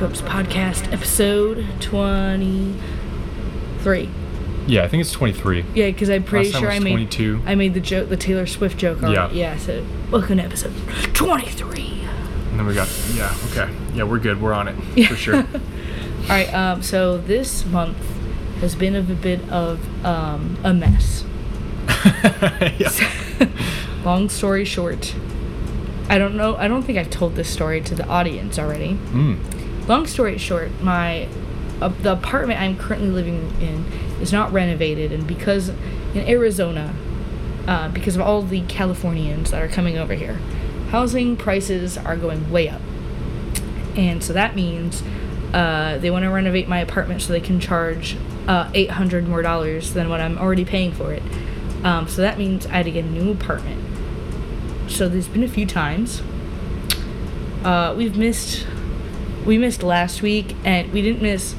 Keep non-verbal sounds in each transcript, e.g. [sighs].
Welcome to the Mockups Podcast, episode 23. Yeah, I think it's 23. Yeah, because I'm pretty sure I made 22. I made the joke, the Taylor Swift joke already. Yeah. Yeah, so welcome to episode 23. And then we got, yeah, okay. Yeah, we're good. We're on it. For sure. [laughs] All right, um, so this month has been a bit of um, a mess. [laughs] yeah. [laughs] Long story short, I don't know. I don't think I've told this story to the audience already. Mm. Long story short, my uh, the apartment I'm currently living in is not renovated, and because in Arizona, uh, because of all the Californians that are coming over here, housing prices are going way up, and so that means uh, they want to renovate my apartment so they can charge uh, eight hundred more dollars than what I'm already paying for it. Um, so that means I had to get a new apartment. So there's been a few times. Uh, we've missed we missed last week and we didn't miss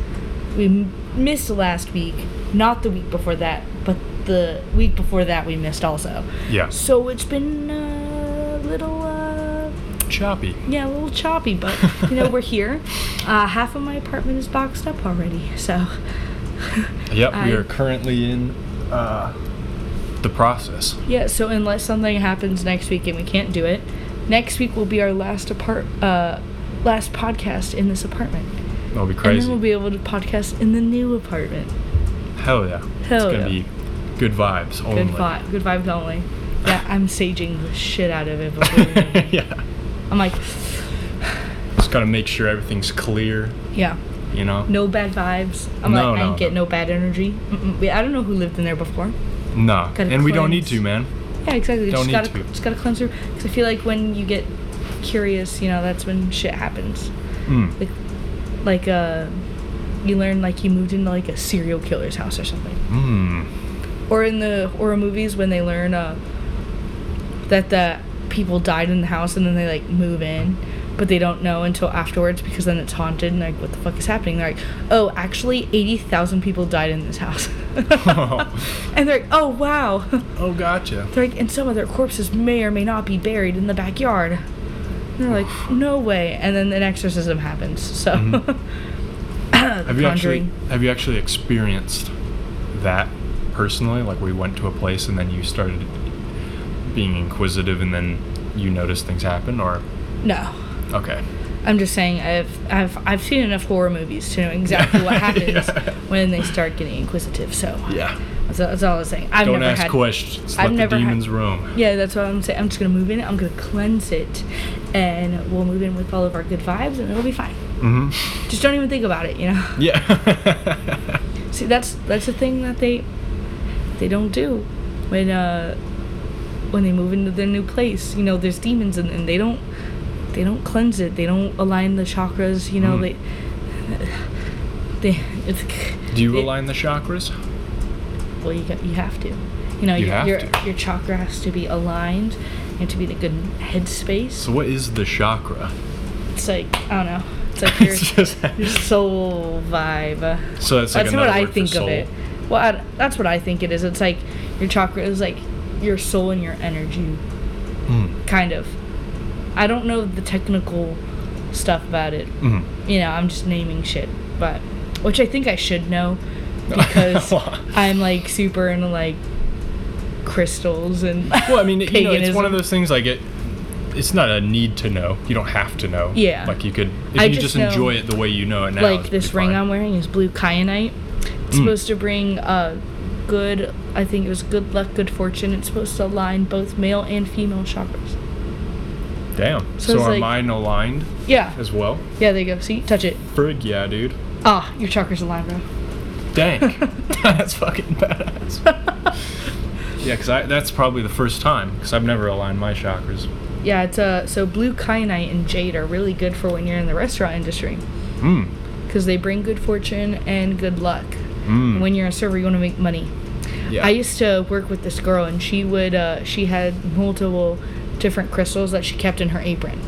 we missed last week not the week before that but the week before that we missed also Yeah. so it's been a little uh Choppy. yeah a little choppy but you know we're here [laughs] uh half of my apartment is boxed up already so [laughs] Yep, I- we are currently in uh, the process. yeah so unless something happens next week and we can't do it next week will be our last apart uh last podcast in this apartment That'll be and crazy. then we'll be able to podcast in the new apartment Hell yeah. Hell it's going to yeah. be good vibes only. Good vibe. Good vibes only. Yeah, I'm saging the shit out of it before. we move in. [laughs] yeah. I'm like, Just got to make sure everything's clear, yeah, you know? no bad vibes. I'm No, like, I no, ain't get no. no bad energy. Mm-mm. I don't know who lived in there before. No. Gotta And we don't need to, man. Yeah, exactly. Don't just need gotta, to. just gotta cleanse her. Because I feel like when you get curious, you know, that's when shit happens. Mm. Like, like uh, you learn like you moved into like a serial killer's house or something. Mm. Or in the horror movies when they learn uh, that the people died in the house and then they like move in, but they don't know until afterwards because then it's haunted and like what the fuck is happening? They're like, oh, actually, eighty thousand people died in this house, [laughs] [laughs] and they're like, oh wow. Oh, gotcha. They're like, and some of their corpses may or may not be buried in the backyard. And they're like, no way. And then an exorcism happens. So, Mhm. [laughs] Have you actually have you actually experienced that personally? Like we went to a place and then you started being inquisitive and then you noticed things happen or no. okay. I'm just saying I've I've I've seen enough horror movies to know exactly what [laughs] happens Yeah. when they start getting inquisitive. So Yeah. That's, that's all I was saying. I've Don't never ask had. questions. I've Let never the had- demons roam. Yeah, that's what I'm saying. I'm just gonna move in. I'm gonna cleanse it, and we'll move in with all of our good vibes, and it'll be fine. Mm-hmm. Just don't even think about it, you know. Yeah. [laughs] See, that's that's the thing that they they don't do when uh when they move into their new place. You know, there's demons and, and they don't they don't cleanse it. They don't align the chakras. You know, Mm. they they it's Do you align the chakras? Well you got, you have to. You know, You your your, to. your chakra has to be aligned and to be in a good headspace. So what is the chakra? It's like I don't know. It's like [laughs] your It's your soul vibe. So that's like that's what I think of it. Well, I, that's what I think it is. It's like your chakra is like your soul and your energy, Mm. kind of. I don't know the technical stuff about it. Mm. You know, I'm just naming shit, but which I think I should know because [laughs] I'm like super into like crystals and Well, I mean, you know, it's one of those things like it. It's not a need to know. You don't have to know. Yeah. Like you could, if I you just just, enjoy it the way you know it now. like this ring fine. I'm wearing is blue kyanite. It's Mm. supposed to bring uh, good. I think it was good luck, good fortune. It's supposed to align both male and female chakras. Damn. So So, are like- mine aligned Yeah, as well? yeah. There you go. See, touch it. Frig, yeah, dude. Ah, your chakras aligned, bro. Dang. [laughs] that's fucking badass. [laughs] yeah, because that's probably the first time because I've never aligned my chakras. Yeah, it's uh so blue kyanite and jade are really good for when you're in the restaurant industry Mm. because they bring good fortune and good luck. Mm. When you're a server, you want to make money. yeah. I used to work with this girl, and she would uh, she had multiple different crystals that she kept in her apron,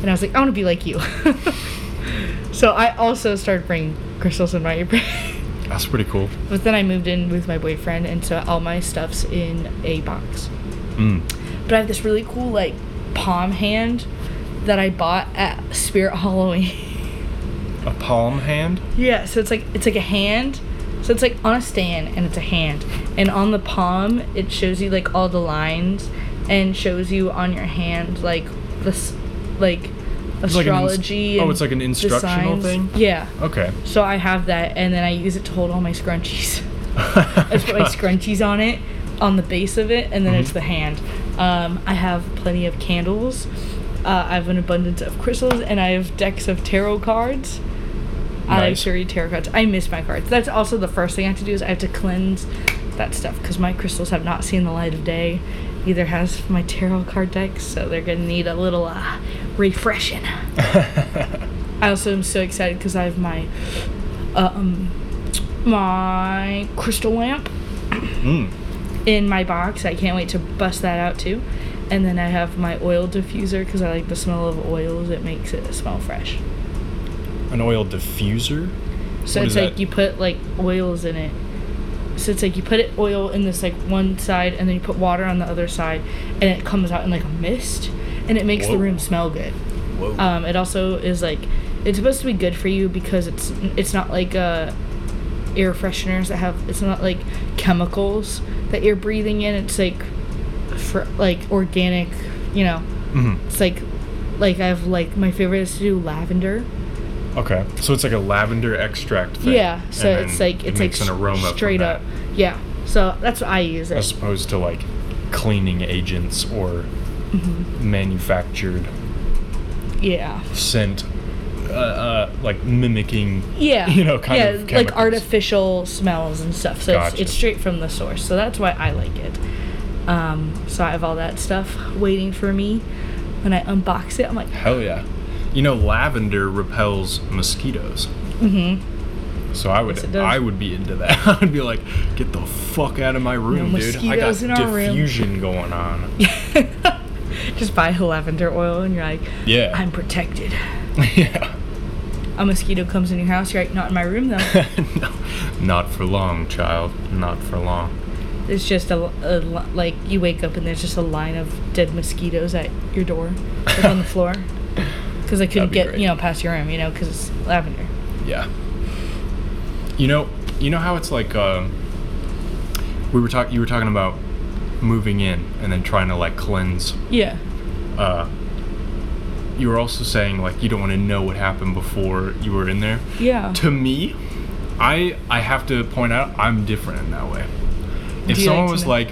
and I was like, I want to be like you. [laughs] so I also started bringing crystals in my apron. That's pretty cool. but then I moved in with my boyfriend, and so all my stuff's in a box. Mm. But I have this really cool like palm hand that I bought at Spirit Halloween. [laughs] A palm hand? Yeah, so it's like it's like a hand. So it's like on a stand and it's a hand. And on the palm it shows you like all the lines and shows you on your hand like this like It's like an astrology. oh, it's like an the instructional thing? Yeah. Okay. So I have that and then I use it to hold all my scrunchies. I just put my scrunchies on it, on the base of it, and then it's Mhm. the hand. Um, I have plenty of candles. Uh, I have an abundance of crystals, and I have decks of tarot cards. I like to read tarot cards. I miss my cards. That's also the first thing I have to do is I have to cleanse that stuff because my crystals have not seen the light of day. Neither has my tarot card decks, so they're gonna need a little uh, refreshing. [laughs] I also am so excited because I have my um my crystal lamp mm. in my box. I can't wait to bust that out too. And then I have my oil diffuser because I like the smell of oils. It makes it smell fresh. An oil diffuser? So What it's like that? you put like oils in it. So it's like you put it oil in this like one side and then you put water on the other side and it comes out in like a mist and it makes the room smell good. Whoa. Um, it also is like it's supposed to be good for you because it's it's not like uh, air fresheners that have it's not like chemicals that you're breathing in. It's like for like organic, you know. hmm It's like like I have like my favorite is to do lavender. Okay. So it's like a lavender extract thing. Yeah, so it's like it it's makes like an aroma straight up. Yeah, so that's what I use it. As opposed to like cleaning agents or Mhm. manufactured Yeah. scent, uh, uh, like mimicking. Yeah. [laughs] You know, kind yeah, of like artificial smells and stuff. So Gotcha. it's, it's straight from the source. So that's why I like it. Um, so I have all that stuff waiting for me. When I unbox it, I'm like, Hell yeah. You know, lavender repels mosquitoes. mm-hmm. So I would, Yes. I would be into that. [laughs] I would be like, get the fuck out of my room, dude. I got mosquitoes in our room." diffusion going on. [laughs] Just buy lavender oil and you're like, Yeah. I'm protected. [laughs] yeah. A mosquito comes in your house, you're like, not in my room though. no, not for long, child. Not for long. It's just a, a like you wake up and there's just a line of dead mosquitoes at your door, like on the floor, because I couldn't get great. you know past your room, you know, because it's lavender. Yeah. You know, you know how it's like um we were talking you were talking about moving in and then trying to like cleanse Yeah. uh you were also saying like you don't want to know what happened before you were in there. Yeah. To me, I I have to point out I'm different in that way. If someone like was know- like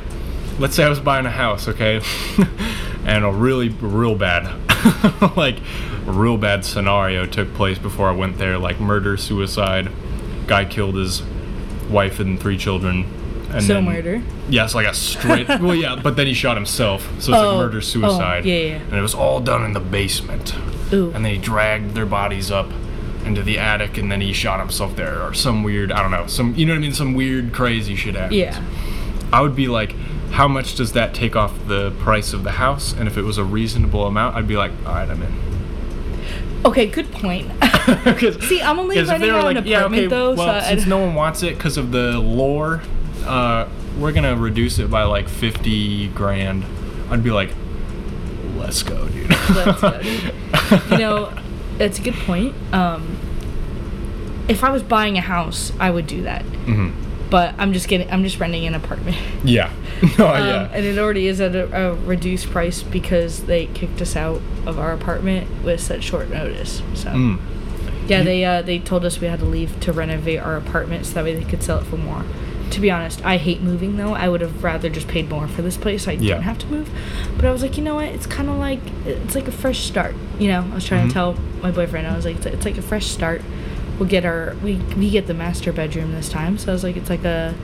let's say I was buying a house, okay? [laughs] and a really real bad [laughs] like a real bad scenario took place before I went there like murder, suicide, guy killed his wife and three children and so then, murder. Yes, like a straight. [laughs] well, yeah, but then he shot himself, so it's Oh, like murder oh, suicide. oh, yeah, yeah. And it was all done in the basement. Ooh. And then he dragged their bodies up into the attic, and then he shot himself there, or some weird. I don't know. Some you know what I mean? Some weird, crazy shit happened. Yeah. I would be like, how much does that take off the price of the house? And if it was a reasonable amount, I'd be like, all right, I'm in. Okay, good point. [laughs] See, I'm only renting out an like, yeah, apartment okay, though, well, so since I'd- [laughs] no one wants it because of the lore, uh, we're gonna reduce it by like fifty grand. I'd be like, let's go, dude. Let's go, dude. [laughs] you know, that's a good point. Um, if I was buying a house, I would do that. hmm But I'm just getting, I'm just renting an apartment. Yeah. [laughs] [laughs] No, Um, yeah. And it already is at a, a reduced price because they kicked us out of our apartment with such short notice. So Mm. yeah, You- they uh, they told us we had to leave to renovate our apartment so that way they could sell it for more. To be honest, I hate moving though. I would have rather just paid more for this place. So I Yeah. didn't have to move. But I was like, you know what? It's kind of like it's like a fresh start. You know, I was trying Mhm. to tell my boyfriend. I was like, it's, it's like a fresh start. We'll get our we we get the master bedroom this time. So I was like, it's like a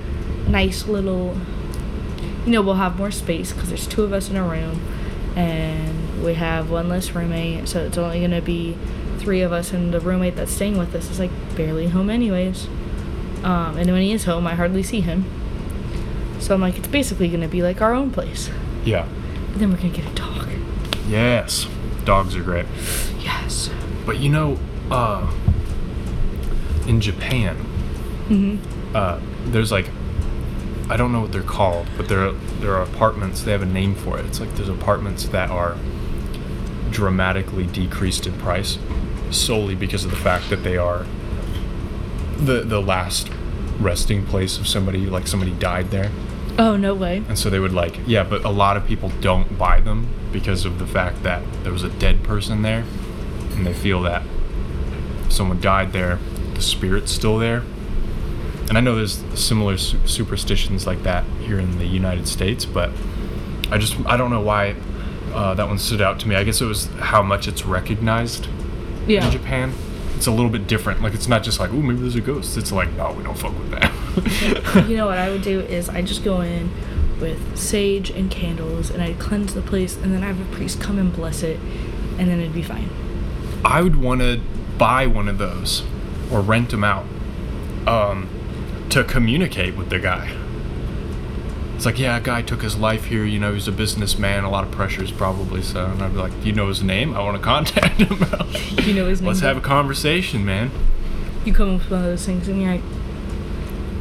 nice little you know, we'll have more space because there's two of us in a room, and we have one less roommate, so it's only gonna be three of us, and the roommate that's staying with us is like barely home anyways. Um, and when he is home, I hardly see him. So I'm like, it's basically gonna be like our own place. Yeah. And then we're gonna get a dog. Yes. Dogs are great. Yes. But you know, uh, in Japan, hmm uh, there's like, I don't know what they're called, but there are, there are apartments. They have a name for it. It's like there's apartments that are dramatically decreased in price. solely because of the fact that they are the the last resting place of somebody like somebody died there Oh no way. and so they would like yeah but a lot of people don't buy them because of the fact that there was a dead person there and they feel that someone died there the spirit's still there. And i know there's similar su- superstitions like that here in the united states but i just i don't know why uh, that one stood out to me. I guess it was how much it's recognized Yeah. in japan. It's a little bit different. Like it's not just like oh maybe there's a ghost. It's like no we don't fuck with that. [laughs] You know what I would do is I just go in with sage and candles and I'd cleanse the place and then I have a priest come and bless it and then it'd be fine. I would want to buy one of those or rent them out um, to communicate with the guy. It's like, yeah, a guy took his life here. You know, he's a businessman. A lot of pressures, probably. So, and I'd be like, do you know his name? I want to contact him. [laughs] You know his name. Let's have a conversation, man. You come up with one of those things and you're like,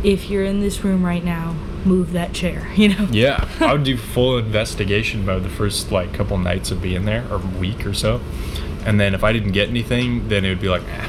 if you're in this room right now, move that chair. [laughs] You know. Yeah, I would do full investigation mode the first like couple nights of being there, or week or so, and then if I didn't get anything, then it would be like, eh.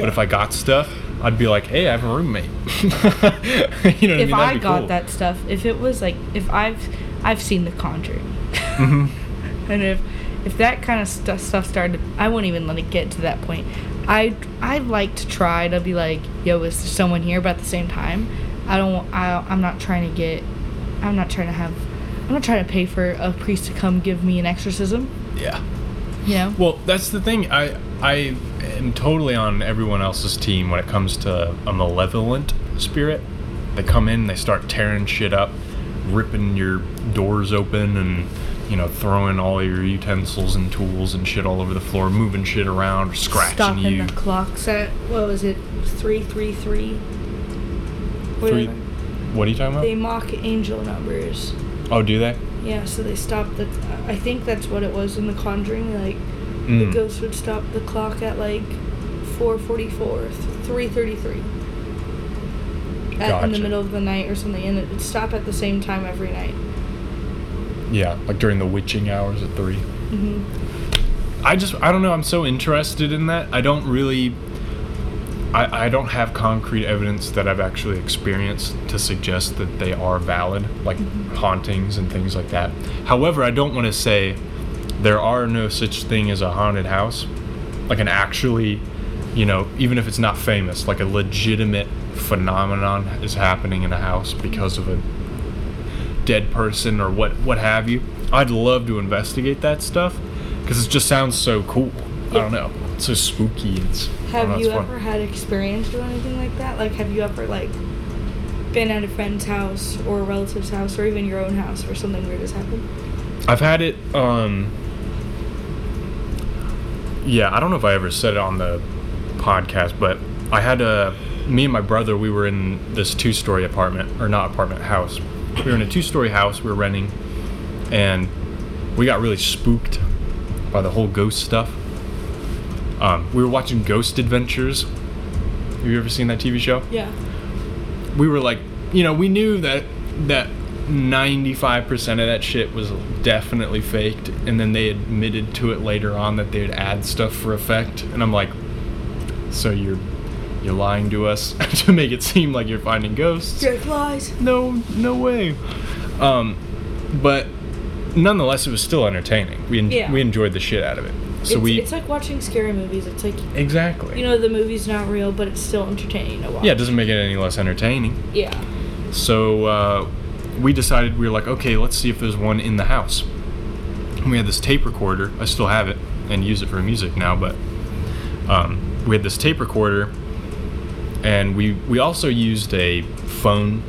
But if I got stuff, I'd be like, hey, I have a roommate. [laughs] you know what I if mean? I got cool. that stuff, if it was like, if I've, I've seen The Conjuring, Mm-hmm. [laughs] and if, if that kind of stuff stuff started, I wouldn't even let it get to that point. I I like to try to be like, yo, is there someone here? But at the same time, I don't. I I'm not trying to get. I'm not trying to have. I'm not trying to pay for a priest to come give me an exorcism. Yeah. Know. Well, that's the thing. I I am totally on everyone else's team when it comes to a malevolent spirit. They come in, they start tearing shit up, ripping your doors open, and you know throwing all your utensils and tools and shit all over the floor, moving shit around, scratching Stopping you. the clocks at what was it? Three three three. Three- Whatever. What are you talking about? They mock angel numbers. oh, do they? Yeah, so they stopped the. I think that's what it was in The Conjuring. Like, the Mm. ghost would stop the clock at like 4:44, 3:33. At, in the middle of the night or something, and it would stop at the same time every night. Yeah, like during the witching hours at three. hmm I just I don't know. I'm so interested in that. I don't really. I, I don't have concrete evidence that I've actually experienced to suggest that they are valid, like mm-hmm. hauntings and things like that. However, I don't want to say there are no such thing as a haunted house, like an actually, you know, even if it's not famous, like a legitimate phenomenon is happening in a house because of a dead person or what what have you. I'd love to investigate that stuff because it just sounds so cool. I don't know. It's so spooky. It's know, Have you fun. ever had experience with anything like that? Like, have you ever like been at a friend's house or a relative's house or even your own house where something weird has happened? I've had it. Um, yeah, I don't know if I ever said it on the podcast, but I had a. Me and my brother, we were in this two-story apartment, or not apartment house. We were in a two-story house we were renting, and we got really spooked by the whole ghost stuff. Um, we were watching Ghost Adventures. Have you ever seen that TV show? Yeah. we were like, you know, we knew that that 95% of that shit was definitely faked, and then they admitted to it later on that they'd add stuff for effect, and I'm like, so you're you're lying to us [laughs] to make it seem like you're finding ghosts? Drake lies. No, no way. Um, but nonetheless, it was still entertaining. We en- Yeah. we enjoyed the shit out of it. So it's, we it's like watching scary movies. It's like exactly. you know the movie's not real, but it's still entertaining to watch. yeah, it doesn't make it any less entertaining. Yeah. So uh, we decided we were like, okay, let's see if there's one in the house. And we had this tape recorder. I still have it and use it for music now, but um, we had this tape recorder, and we we also used a phone.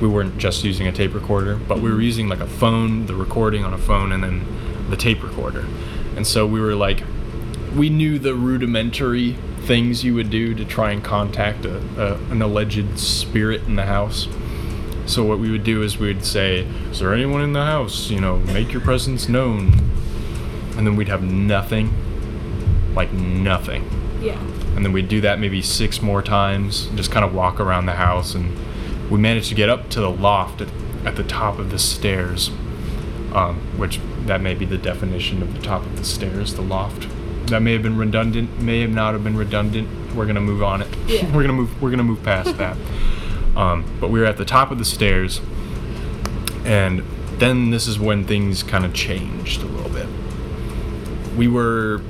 We weren't just using a tape recorder, but we were using like a phone, the recording on a phone, and then the tape recorder. And so we were like, we knew the rudimentary things you would do to try and contact a, a, an alleged spirit in the house. So what we would do is we would say, "Is there anyone in the house? You know, make your presence known." And then we'd have nothing, like nothing. Yeah. And then we'd do that maybe six more times, just kind of walk around the house. And we managed to get up to the loft at, at the top of the stairs, um, which that may be the definition of the top of the stairs, the loft. that may have been redundant, may have not have been redundant. We're gonna move on it. Yeah. [laughs] we're gonna move. We're gonna move past [laughs] that. Um, but we were at the top of the stairs, and then this is when things kind of changed a little bit. We were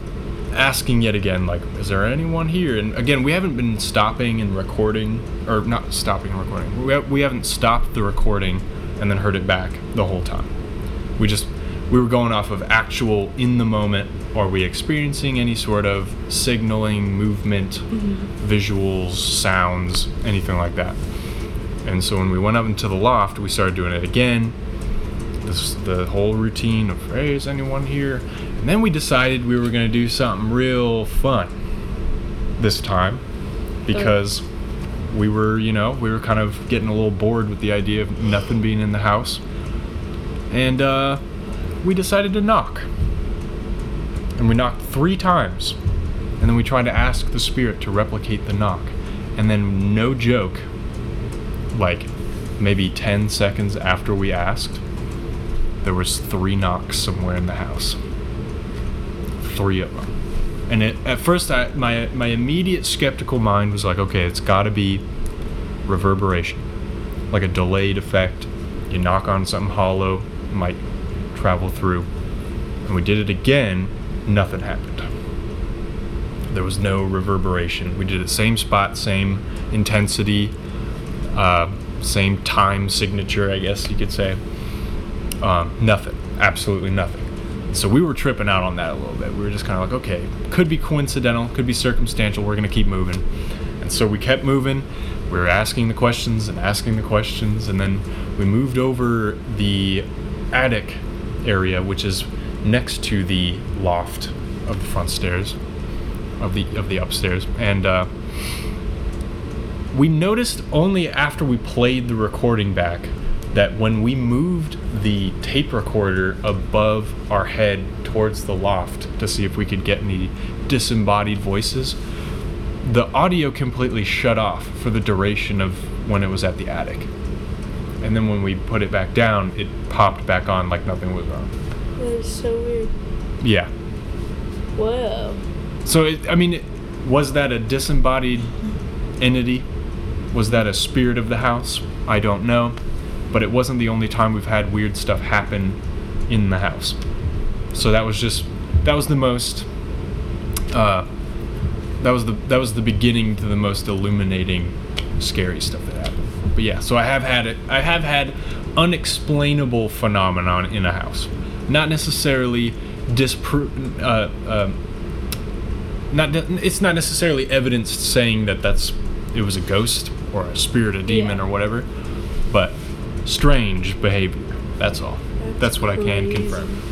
asking yet again, like, is there anyone here? And again, we haven't been stopping and recording, or not stopping and recording. We, ha- we haven't stopped the recording and then heard it back the whole time. We just, we were going off of actual in the moment. Are we experiencing any sort of signaling, movement, visuals, sounds, anything like that? And so when we went up into the loft, we started doing it again. This the whole routine of hey, is anyone here? And then we decided we were gonna do something real fun this time because we were, you know, we were kind of getting a little bored with the idea of nothing being in the house. And uh, we decided to knock. And we knocked three times. And then we tried to ask the spirit to replicate the knock. And then, no joke, like maybe 10 seconds after we asked, there was three knocks somewhere in the house. Three of them. And it, at first, I, my my immediate skeptical mind was like, okay, it's got to be reverberation, like a delayed effect. You knock on something hollow, might travel through. And we did it again, nothing happened. There was no reverberation. We did it same spot, same intensity, uh, same time signature, I guess you could say. Um, nothing, absolutely nothing. So we were tripping out on that a little bit. We were just kind of like, okay, could be coincidental, could be circumstantial. We're gonna keep moving. And so we kept moving. We were asking the questions and asking the questions, and then we moved over the attic area, which is next to the loft of the front stairs, of the of the upstairs, and. Uh, we noticed only after we played the recording back that when we moved the tape recorder above our head towards the loft to see if we could get any disembodied voices, the audio completely shut off for the duration of when it was at the attic. And then when we put it back down, it popped back on like nothing was wrong. That is so weird. Yeah. Whoa. So, it, I mean, it, was that a disembodied entity? Was that a spirit of the house? I don't know. But it wasn't the only time we've had weird stuff happen in the house. So that was just that was the most uh, that was the that was the beginning to the most illuminating scary stuff that happened. But yeah, so I have had it I have had unexplainable phenomenon in a house. Not necessarily dispro uh, um, not it's not necessarily evidence saying that that's it was a ghost or a spirit, a demon, Yeah. or whatever, but strange behavior. That's all. That's, what I can confirm.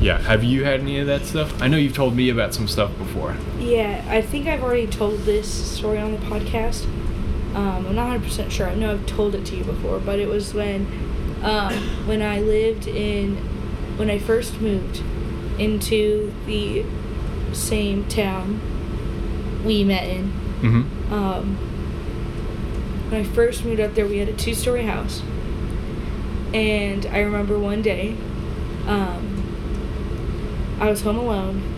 Yeah. Have you had any of that stuff? I know you've told me about some stuff before. Yeah, I think I've already told this story on the podcast. Um, I'm not 100% sure. I know I've told it to you before, but it was when um, when I lived in when I first moved into the same town we met in. Mm-hmm. Um, when I first moved up there, we had a two story house. And I remember one day, um, I was home alone.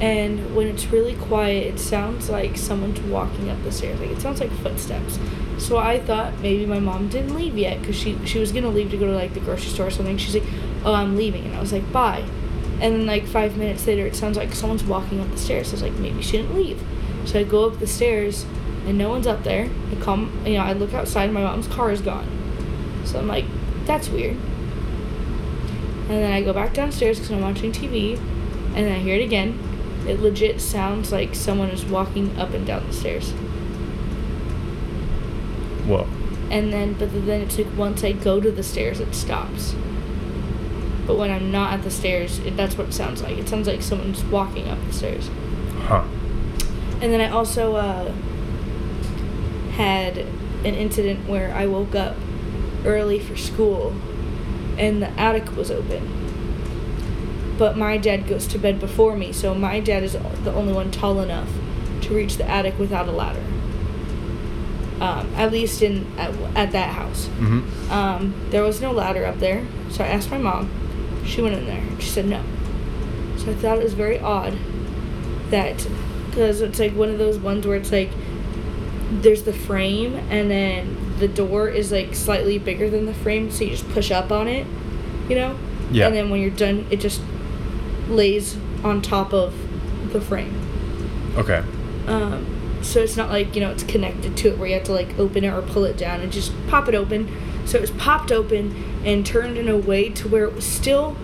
And when it's really quiet, it sounds like someone's walking up the stairs. Like it sounds like footsteps. So I thought maybe my mom didn't leave yet because she, she was to leave to go to like the grocery store or something. She's like, oh, I'm leaving. And I was like, bye. And then like five minutes later, it sounds like someone's walking up the stairs. I was like, maybe she didn't leave. So I go up the stairs and no one's up there. I come, you know, I look outside and my mom's car is gone. So I'm like, that's weird. And then I go back downstairs because I'm watching TV, and then I hear it again. It legit sounds like someone is walking up and down the stairs. Whoa. And then, but then it's like once I go to the stairs, it stops. But when I'm not at the stairs, it, that's what it sounds like. It sounds like someone's walking up the stairs. Huh. And then I also uh, had an incident where I woke up early for school and the attic was open. But my dad goes to bed before me, so my dad is the only one tall enough to reach the attic without a ladder. Um, at least in at, at that house. Mm-hmm. Um, there was no ladder up there, so I asked my mom. She went in there. She said no. So So I thought it was very odd that because it's like one of those ones where it's like there's the frame and then the door is like slightly bigger than the frame, so you just push up on it, you know. Yeah. And then when you're done, it just lays on top of the frame. Okay. Um, so it's not like you know it's connected to it where you have to like open it or pull it down and just pop it open. So it was popped open and turned in a way to where it was still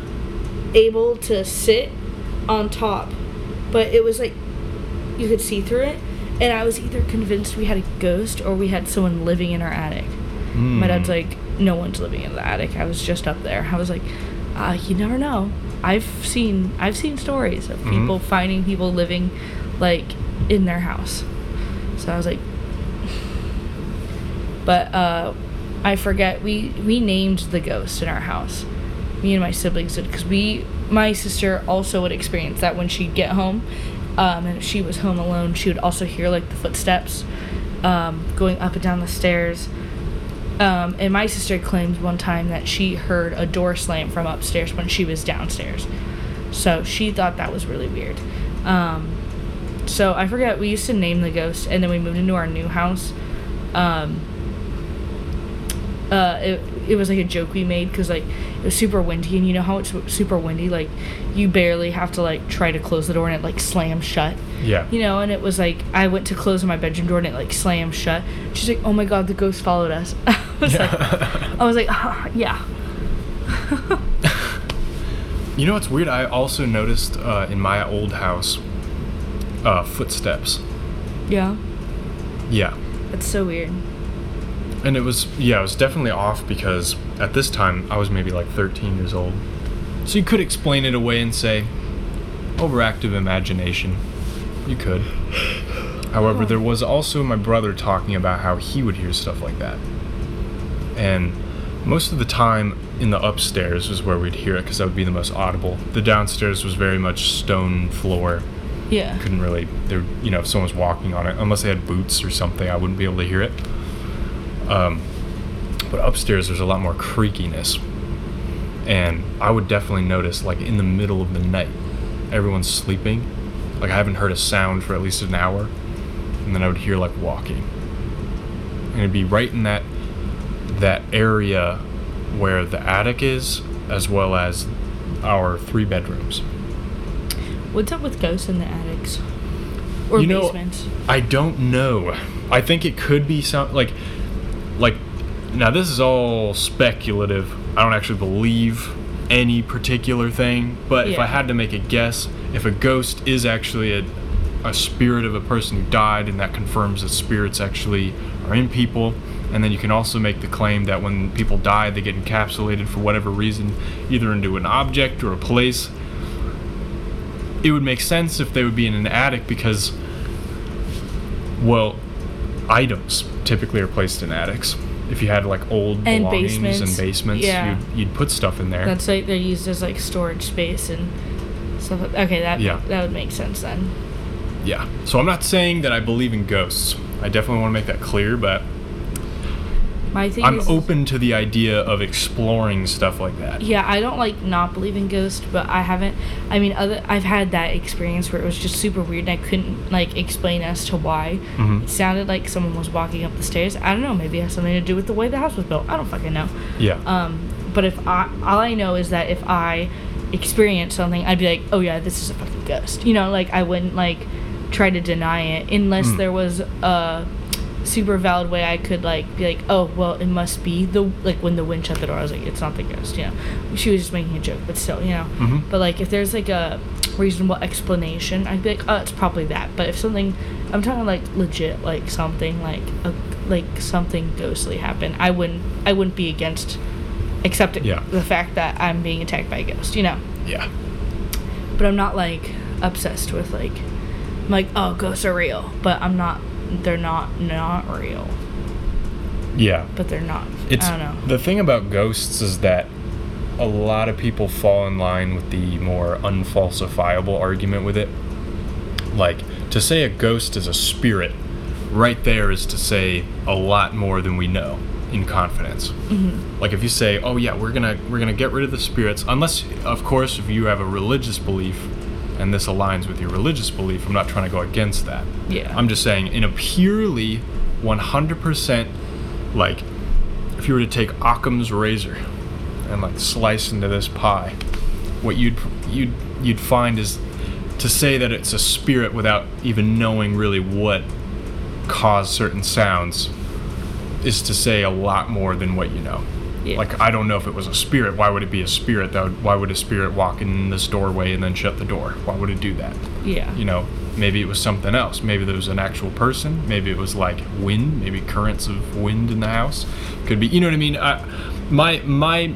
able to sit on top, but it was like you could see through it. And I was either convinced we had a ghost or we had someone living in our attic. My dad's like, no one's living in the attic. I was just up there. I was like, uh, you never know. I've seen I've seen stories of Mhm. people finding people living like in their house. So I was like, [sighs] but uh, I forget we we named the ghost in our house. Me and my siblings did because we my sister also would experience that when she'd get home, um, and if she was home alone, she would also hear like the footsteps um, going up and down the stairs. Um, and my sister claimed one time that she heard a door slam from upstairs when she was downstairs. So she thought that was really weird. Um, so I forget, we used to name the ghost, and then we moved into our new house. Um, uh, it, it was like a joke we made because like it was super windy and you know how it's super windy like you barely have to like try to close the door and it like slams shut Yeah. you know and it was like i went to close my bedroom door and it like slammed shut she's like oh my god the ghost followed us [laughs] i was like i was like "Ah, yeah [laughs] You know what's weird? I also noticed uh, in my old house uh, footsteps. yeah Yeah. that's so weird And it was, yeah, it was definitely off because at this time I was maybe like 13 years old. So you could explain it away and say, overactive imagination. You could. However, there was also my brother talking about how he would hear stuff like that. And most of the time in the upstairs was where we'd hear it because that would be the most audible. The downstairs was very much stone floor. yeah Couldn't really, there, you know, if someone was walking on it, unless they had boots or something, I wouldn't be able to hear it. Um, but upstairs, there's a lot more creakiness. And I would definitely notice, like, in the middle of the night, everyone's sleeping. Like, I haven't heard a sound for at least an hour. And then I would hear, like, walking. And it'd be right in that that area where the attic is, as well as our three bedrooms. what's up with ghosts in the attics or You know- basements I don't know. I think it could be some like like now this is all speculative. I don't actually believe any particular thing, but if I had to make a guess, if a ghost is actually a a spirit of a person who died and that confirms that spirits actually are in people and then you can also make the claim that when people die they get encapsulated for whatever reason either into an object or a place it would make sense if they would be in an attic because well, items typically are placed in attics. If you had like old And belongings basements. and basements, Yeah. you'd, you'd put stuff in there. that's like they're used as like storage space and stuff like- okay that Yeah. that would make sense then yeah. So I'm not saying that I believe in ghosts. I definitely want to make that clear, but my thing I'm is open to the idea of exploring stuff like that. Yeah, I don't like not believe in ghosts, but I haven't. I mean, other I've had that experience where it was just super weird, and I couldn't like explain as to why. Mhm. It sounded like someone was walking up the stairs. I don't know. Maybe it has something to do with the way the house was built. I don't fucking know. Yeah. Um, but if I, all I know is that if I experience something, I'd be like, oh yeah, this is a fucking ghost. You know, like I wouldn't like try to deny it unless Mm. there was a super valid way I could like be like, oh well, it must be the like when the wind shut the door. I was like, it's not the ghost. You know, she was just making a joke, but still, you know. Mhm. But like if there's like a reasonable explanation, I'd be like, oh, it's probably that. But if something, I'm talking like legit, like something like a like something ghostly happened, I wouldn't I wouldn't be against accepting Yeah. the fact that I'm being attacked by a ghost. You know. yeah. But I'm not like obsessed with like I'm like oh ghosts are real, but I'm not. They're not not real, Yeah. but they're not. It's I don't know. the thing about ghosts is that a lot of people fall in line with the more unfalsifiable argument with it. Like to say a ghost is a spirit, right there is to say a lot more than we know in confidence. Mm-hmm. Like if you say, "Oh yeah, we're gonna we're gonna get rid of the spirits," unless of course if you have a religious belief and this aligns with your religious belief. I'm not trying to go against that. Yeah. I'm just saying, in a purely 100% like, if you were to take Occam's razor and like slice into this pie, what you'd you'd you'd find is to say that it's a spirit without even knowing really what caused certain sounds is to say a lot more than what you know. Yeah. Like I don't know if it was a spirit. Why would it be a spirit? That would, why would a spirit walk in this doorway and then shut the door? Why would it do that? yeah. You know, maybe it was something else. Maybe there was an actual person. Maybe it was like wind. Maybe currents of wind in the house. Could be. You know what I mean? I, my my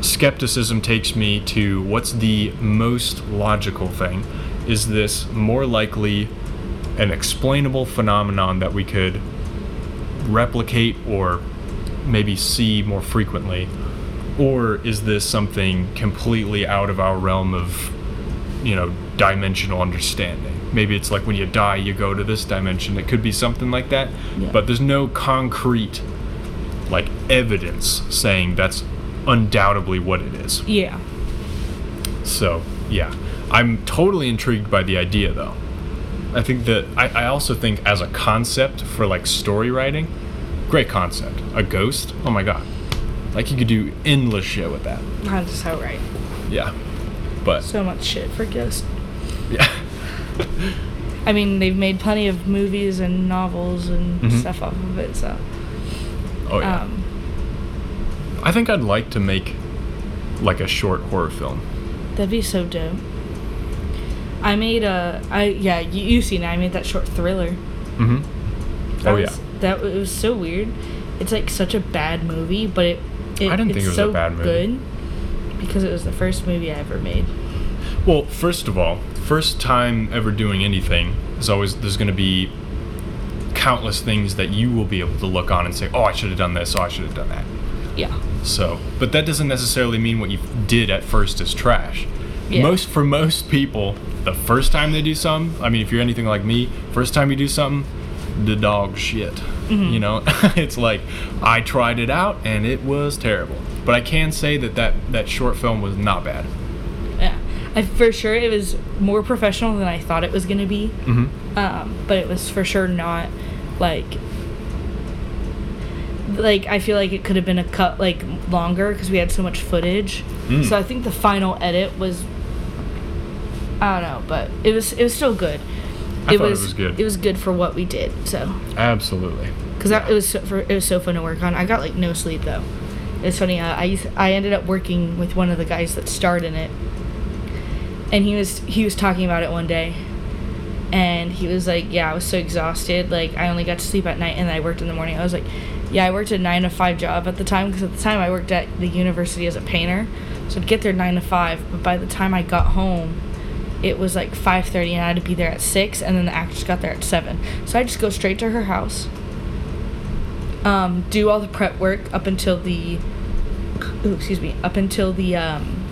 skepticism takes me to what's the most logical thing? Is this more likely an explainable phenomenon that we could replicate or maybe see more frequently? Or is this something completely out of our realm of, you know, dimensional understanding? Maybe it's like when you die, you go to this dimension. It could be something like that, Yeah. but there's no concrete, like, evidence saying that's undoubtedly what it is. Yeah. So, yeah. I'm totally intrigued by the idea, though. I think that, I, I also think as a concept for like story writing, great concept. A ghost, oh my god. Like you could do endless shit with that. That's so right. Yeah. But, So much shit for Ghost. yeah. [laughs] I mean, they've made plenty of movies and novels and Mhm. stuff off of it, so. Oh, yeah. Um, I think I'd like to make like a short horror film. that'd be so dope. I made a, I yeah, you, you seen it. I made that short thriller. Mm hmm. That Oh, yeah. was, That it was so weird. It's like such a bad movie, but it. it I didn't it's think it was a so bad movie. Good because it was the first movie I ever made. Well, first of all, first time ever doing anything is always there's going to be countless things that you will be able to look on and say, "Oh, I should have done this. Oh, I should have done that." Yeah. So, but that doesn't necessarily mean what you did at first is trash. Yeah. Most for most people, the first time they do something, I mean, if you're anything like me, first time you do something, the dog shit. Mm-hmm. You know, [laughs] it's like I tried it out and it was terrible. But I can say that that that short film was not bad. Yeah. I for sure it was more professional than I thought it was gonna be. Mm-hmm. um, but it was for sure not like like I feel like it could have been a cut like longer because we had so much footage. Mm. So I think the final edit was I don't know, but it was it was still good. I thought it was good. It was good for what we did. So Absolutely. because it was so, for, it was so fun to work on. I got like no sleep though. It's funny. Uh, I I ended up working with one of the guys that starred in it, and he was he was talking about it one day, and he was like, "Yeah, I was so exhausted. Like I only got to sleep at night, and I worked in the morning." I was like, "Yeah, I worked a nine to five job at the time because at the time I worked at the university as a painter, so I'd get there nine to five. But by the time I got home." It was like 5:30 and I had to be there at 6 and then the actress got there at 7. So I just go straight to her house um, do all the prep work up until the ooh, excuse me up until the um,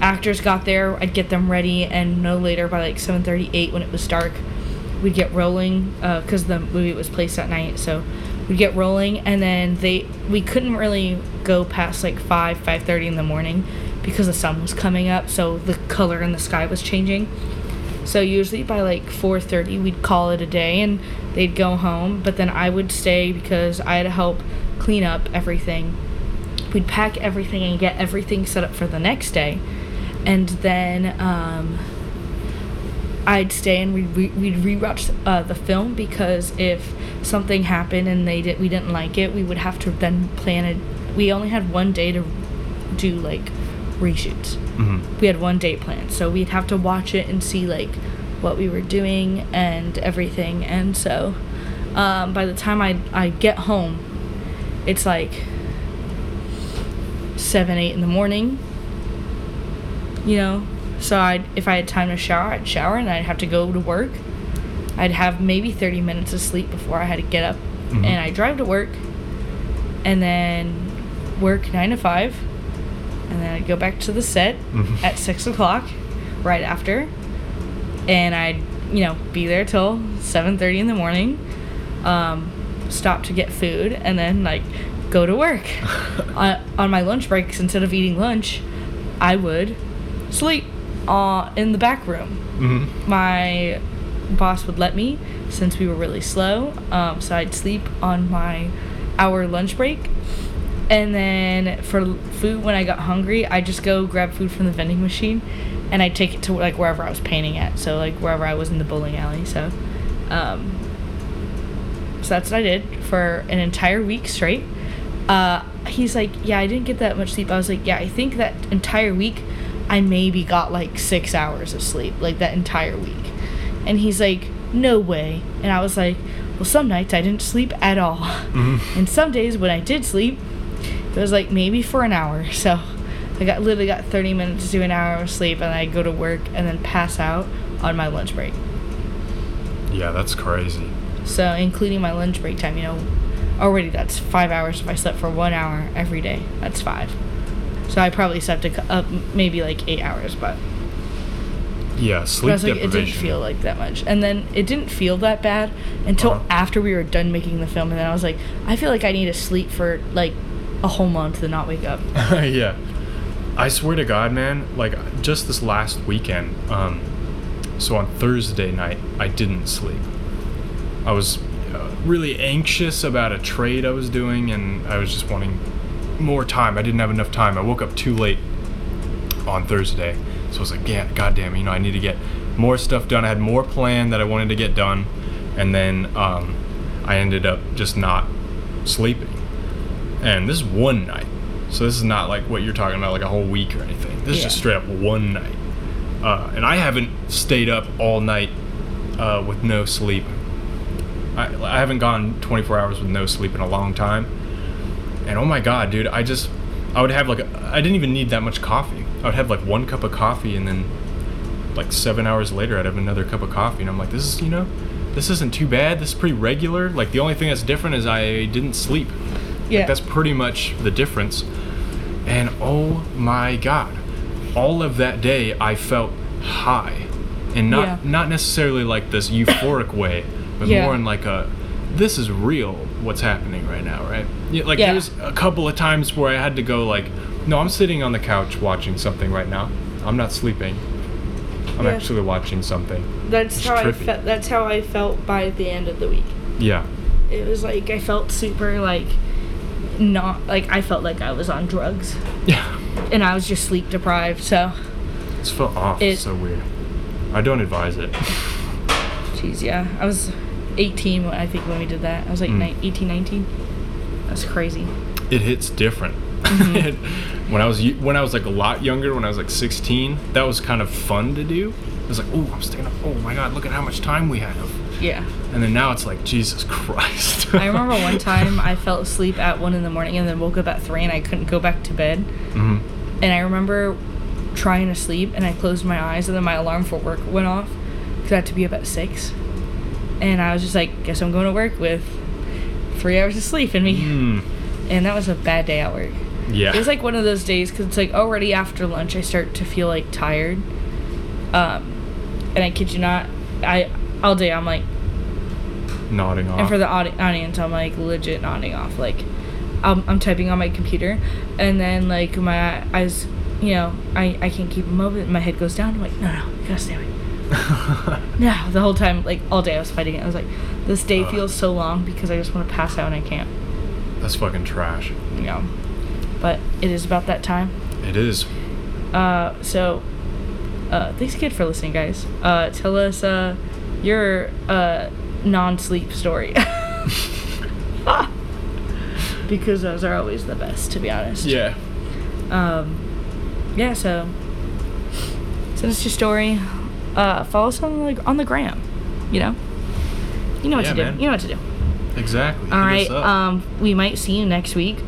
actors got there. I'd get them ready and no later by like 7.38 when it was dark we'd get rolling because the movie was placed at night. So we'd get rolling and then they we couldn't really go past like 5 5.30 in the morning because the sun was coming up so the color in the sky was changing so usually by like 4:30 we'd call it a day and they'd go home, but then I would stay because I had to help clean up everything. We'd pack everything and get everything set up for the next day. And then um, I'd stay and we'd, re- we'd rewatch uh, the film because if something happened and they did we didn't like it, we would have to then plan it. We only had one day to do like reshoots Mm-hmm. we had one date planned so we'd have to watch it and see like what we were doing and everything and so um, by the time I I get home it's like seven eight in the morning you know so I if I had time to shower I'd shower and I'd have to go to work I'd have maybe 30 minutes of sleep before I had to get up Mhm. and I drive to work and then work nine to five and then I'd go back to the set Mhm. at six o'clock right after and I'd you know be there till 7:30 in the morning um, stop to get food and then like go to work [laughs] on, on my lunch breaks instead of eating lunch I would sleep uh, in the back room. hmm My boss would let me since we were really slow. Um, so I'd sleep on my hour lunch break. And then for food, when I got hungry, I'd just go grab food from the vending machine and I'd take it to like wherever I was painting at. So, like wherever I was in the bowling alley. So, um, so that's what I did for an entire week straight. Uh, he's like, Yeah, I didn't get that much sleep. I was like, Yeah, I think that entire week I maybe got like six hours of sleep, like that entire week. And he's like, No way. And I was like, Well, some nights I didn't sleep at all. hmm And some days when I did sleep, it was like maybe for an hour. [laughs] So I got literally got 30 minutes to an hour of sleep, and I go to work and then pass out on my lunch break. Yeah, that's crazy. So including my lunch break time, you know, already that's five hours if I slept for one hour every day. That's five. So I probably slept a, uh, maybe like eight hours, but Yeah, sleep like, it didn't feel like that much. And then it didn't feel that bad until Uh-huh. after we were done making the film. And then I was like, I feel like I need to sleep for like a whole month to not wake up. [laughs] yeah. I swear to God, man, like just this last weekend, um, so on Thursday night, I didn't sleep. I was uh, really anxious about a trade I was doing, and I was just wanting more time. I didn't have enough time. I woke up too late on Thursday, so I was like, yeah, goddamn, you know, I need to get more stuff done. I had more planned that I wanted to get done, and then um, I ended up just not sleeping. And this is one night. So this is not like what you're talking about, like a whole week or anything. This is just straight up one night. Uh, and I haven't stayed up all night uh, with no sleep. I, I haven't gone 24 hours with no sleep in a long time. And oh my god, dude, I just, I would have like, a, I didn't even need that much coffee. I would have like one cup of coffee and then like seven hours later I'd have another cup of coffee. And I'm like, this is, you know, this isn't too bad. This is pretty regular. Like the only thing that's different is I didn't sleep. Yeah. Like, that's pretty much the difference. And oh my god, all of that day I felt high, and not Yeah. not necessarily like this euphoric [coughs] way, but Yeah. more in like a this is real what's happening right now, right? Yeah, like Yeah. there's a couple of times where I had to go like, no, I'm sitting on the couch watching something right now. I'm not sleeping. I'm Yeah. actually watching something. That's It's how I felt. That's how I felt by the end of the week. Yeah. It was like I felt super like not like I felt like I was on drugs Yeah. and I was just sleep deprived. So, It's felt off. It- It's so weird. I don't advise it. jeez, yeah, I was 18 when I think when we did that. I was like Mm. ni- 18, 19. That's crazy. it hits different. Mm-hmm. [laughs] when I was when I was like a lot younger, when I was like 16, that was kind of fun to do. I was like, oh, I'm staying up. Oh my god, look at how much time we have. Yeah. And then now it's like, Jesus Christ. [laughs] I remember one time I fell asleep at one in the morning and then woke up at three and I couldn't go back to bed. hmm And I remember trying to sleep and I closed my eyes and then my alarm for work went off because I had to be up at six. And I was just like, guess I'm going to work with three hours of sleep in me. Mm. And that was a bad day at work. Yeah. It was like one of those days because it's like already after lunch I start to feel like tired. Um, and I kid you not, I all day I'm like, nodding off. and for the audi- audience I'm like legit nodding off. Like, I'm, I'm typing on my computer, and then like my eyes, you know, I I can't keep them open. My head goes down. I'm like, no, no, you gotta stay awake. [laughs] No, the whole time, like all day I was fighting it. I was like, this day Ugh. feels so long because I just want to pass out and I can't. That's fucking trash. Yeah, but it is about that time. It is. Uh, so, uh, thanks again for listening, guys. Uh, tell us uh, your uh, non-sleep story. [laughs] because those are always the best, to be honest. Yeah. Um, yeah. So, send us your story. Uh, follow us on like on the gram. You know. You know what Yeah, to do. man. You know what to do. Exactly. All Hit right. Um, we might see you next week.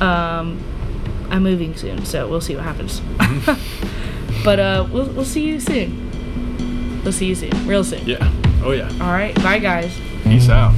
Um, I'm moving soon, so we'll see what happens. [laughs] but uh, we'll we'll see you soon. We'll see you soon, real soon. yeah. Oh yeah. All right. Bye, guys. Peace out.